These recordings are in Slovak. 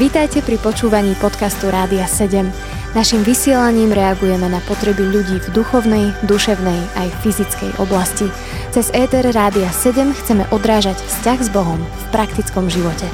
Vítajte pri počúvaní podcastu Rádia 7. Naším vysielaním reagujeme na potreby ľudí v duchovnej, duševnej aj fyzickej oblasti. Cez ETR Rádia 7 chceme odrážať vzťah s Bohom v praktickom živote.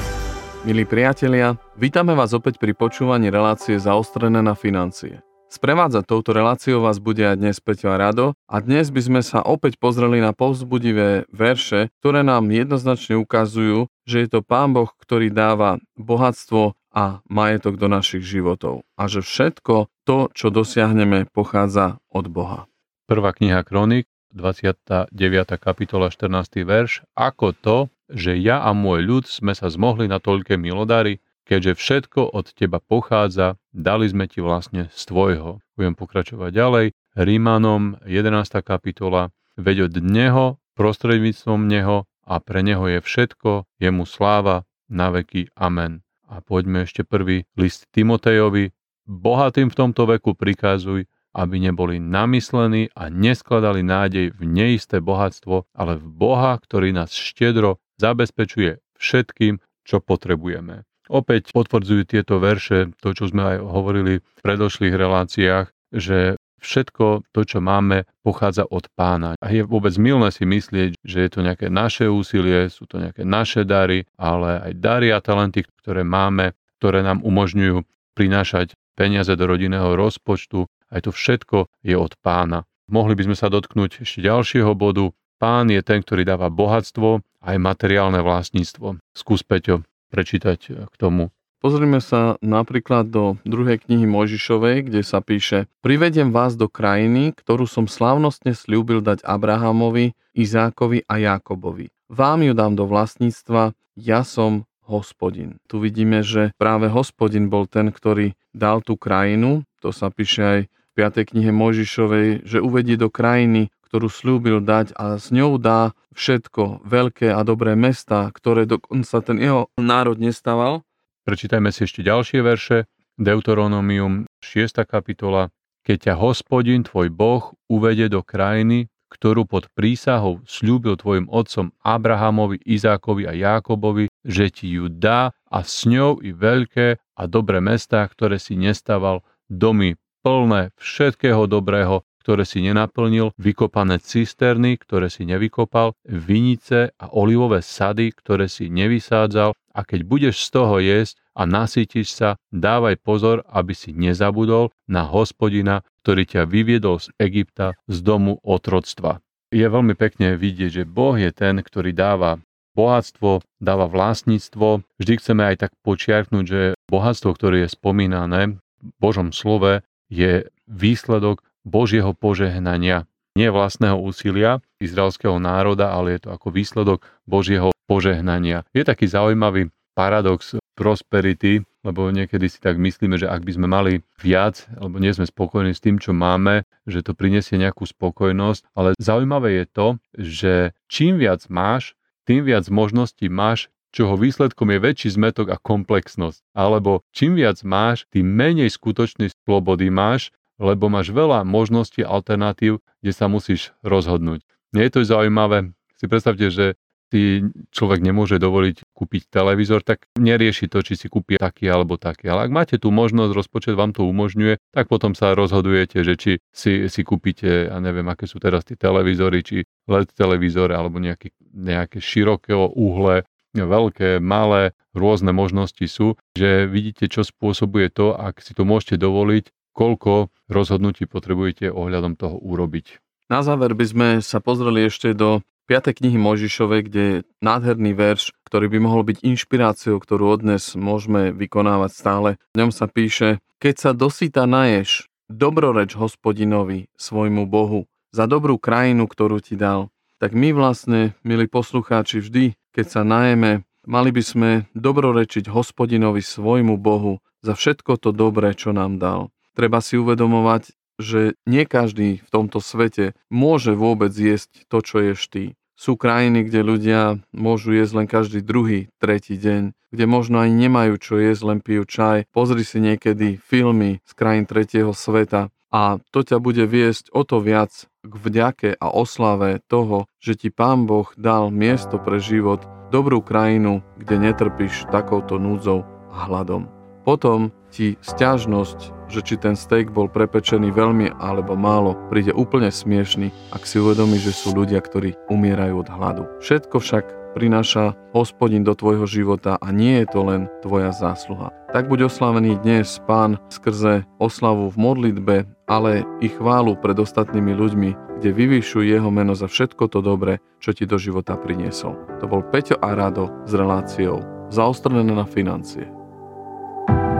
Milí priatelia, vítame vás opäť pri počúvaní relácie zaostrené na financie. Sprevádzať touto reláciou vás bude aj dnes Peťo a Rado a dnes by sme sa opäť pozreli na povzbudivé verše, ktoré nám jednoznačne ukazujú, že je to Pán Boh, ktorý dáva bohatstvo a majetok do našich životov a že všetko to, čo dosiahneme, pochádza od Boha. Prvá kniha Kronik, 29. kapitola, 14. verš. Ako to, že ja a môj ľud sme sa zmohli na toľké milodary, keďže všetko od teba pochádza, dali sme ti vlastne z tvojho. Budem pokračovať ďalej. Rímanom 11. kapitola, veď od Neho, prostredníctvom Neho a pre Neho je všetko, jemu sláva na veky. Amen. A poďme ešte prvý list Timotejovi. Bohatým v tomto veku prikazuj, aby neboli namyslení a neskladali nádej v neisté bohatstvo, ale v Boha, ktorý nás štedro zabezpečuje všetkým, čo potrebujeme. Opäť potvrdzujú tieto verše to, čo sme aj hovorili v predošlých reláciách, že všetko to, čo máme, pochádza od pána. A je vôbec milné si myslieť, že je to nejaké naše úsilie, sú to nejaké naše dary, ale aj dary a talenty, ktoré máme, ktoré nám umožňujú prinášať peniaze do rodinného rozpočtu. Aj to všetko je od pána. Mohli by sme sa dotknúť ešte ďalšieho bodu. Pán je ten, ktorý dáva bohatstvo aj materiálne vlastníctvo. Skús, Peťo, prečítať eh, k tomu. Pozrime sa napríklad do druhej knihy Mojžišovej, kde sa píše Privedem vás do krajiny, ktorú som slávnostne slúbil dať Abrahamovi, Izákovi a Jákobovi. Vám ju dám do vlastníctva, ja som hospodin. Tu vidíme, že práve hospodin bol ten, ktorý dal tú krajinu, to sa píše aj v 5. knihe Mojžišovej, že uvedie do krajiny, ktorú slúbil dať a s ňou dá všetko, veľké a dobré mesta, ktoré dokonca ten jeho národ nestával. Prečítajme si ešte ďalšie verše. Deuteronomium 6. kapitola. Keď ťa hospodin, tvoj Boh, uvede do krajiny, ktorú pod prísahou slúbil tvojim otcom Abrahamovi, Izákovi a Jákobovi, že ti ju dá a s ňou i veľké a dobré mestá, ktoré si nestaval, domy plné všetkého dobrého, ktoré si nenaplnil, vykopané cisterny, ktoré si nevykopal, vinice a olivové sady, ktoré si nevysádzal a keď budeš z toho jesť a nasytiš sa, dávaj pozor, aby si nezabudol na hospodina, ktorý ťa vyviedol z Egypta, z domu otroctva. Je veľmi pekne vidieť, že Boh je ten, ktorý dáva bohatstvo, dáva vlastníctvo. Vždy chceme aj tak počiarknúť, že bohatstvo, ktoré je spomínané v Božom slove, je výsledok Božieho požehnania, nie vlastného úsilia izraelského národa, ale je to ako výsledok Božieho požehnania. Je taký zaujímavý paradox prosperity, lebo niekedy si tak myslíme, že ak by sme mali viac, alebo nie sme spokojní s tým, čo máme, že to prinesie nejakú spokojnosť, ale zaujímavé je to, že čím viac máš, tým viac možností máš čoho výsledkom je väčší zmetok a komplexnosť. Alebo čím viac máš, tým menej skutočnej slobody máš lebo máš veľa možností alternatív, kde sa musíš rozhodnúť. Nie je to zaujímavé? Si predstavte, že si človek nemôže dovoliť kúpiť televízor, tak nerieši to, či si kúpi taký alebo taký. Ale ak máte tú možnosť, rozpočet vám to umožňuje, tak potom sa rozhodujete, že či si, si kúpite, ja neviem, aké sú teraz tie televízory, či LED televízor alebo nejaké, nejaké širokého uhle, veľké, malé, rôzne možnosti sú, že vidíte, čo spôsobuje to, ak si to môžete dovoliť, koľko rozhodnutí potrebujete ohľadom toho urobiť. Na záver by sme sa pozreli ešte do 5. knihy Mojžišovej, kde je nádherný verš, ktorý by mohol byť inšpiráciou, ktorú odnes môžeme vykonávať stále. V ňom sa píše, keď sa dosýta naješ, dobroreč hospodinovi, svojmu Bohu, za dobrú krajinu, ktorú ti dal. Tak my vlastne, milí poslucháči, vždy, keď sa najeme, mali by sme dobrorečiť hospodinovi, svojmu Bohu, za všetko to dobré, čo nám dal treba si uvedomovať, že nie každý v tomto svete môže vôbec jesť to, čo ješ ty. Sú krajiny, kde ľudia môžu jesť len každý druhý, tretí deň, kde možno ani nemajú čo jesť, len pijú čaj. Pozri si niekedy filmy z krajín tretieho sveta a to ťa bude viesť o to viac k vďake a oslave toho, že ti Pán Boh dal miesto pre život, dobrú krajinu, kde netrpíš takouto núdzou hladom. Potom ti stiažnosť, že či ten steak bol prepečený veľmi alebo málo, príde úplne smiešný, ak si uvedomíš, že sú ľudia, ktorí umierajú od hladu. Všetko však prináša hospodin do tvojho života a nie je to len tvoja zásluha. Tak buď oslavený dnes Pán skrze oslavu v modlitbe, ale i chválu pred ostatnými ľuďmi, kde vyvyšujú jeho meno za všetko to dobré, čo ti do života priniesol. To bol Peťo a Rado s reláciou Zaostrené na financie.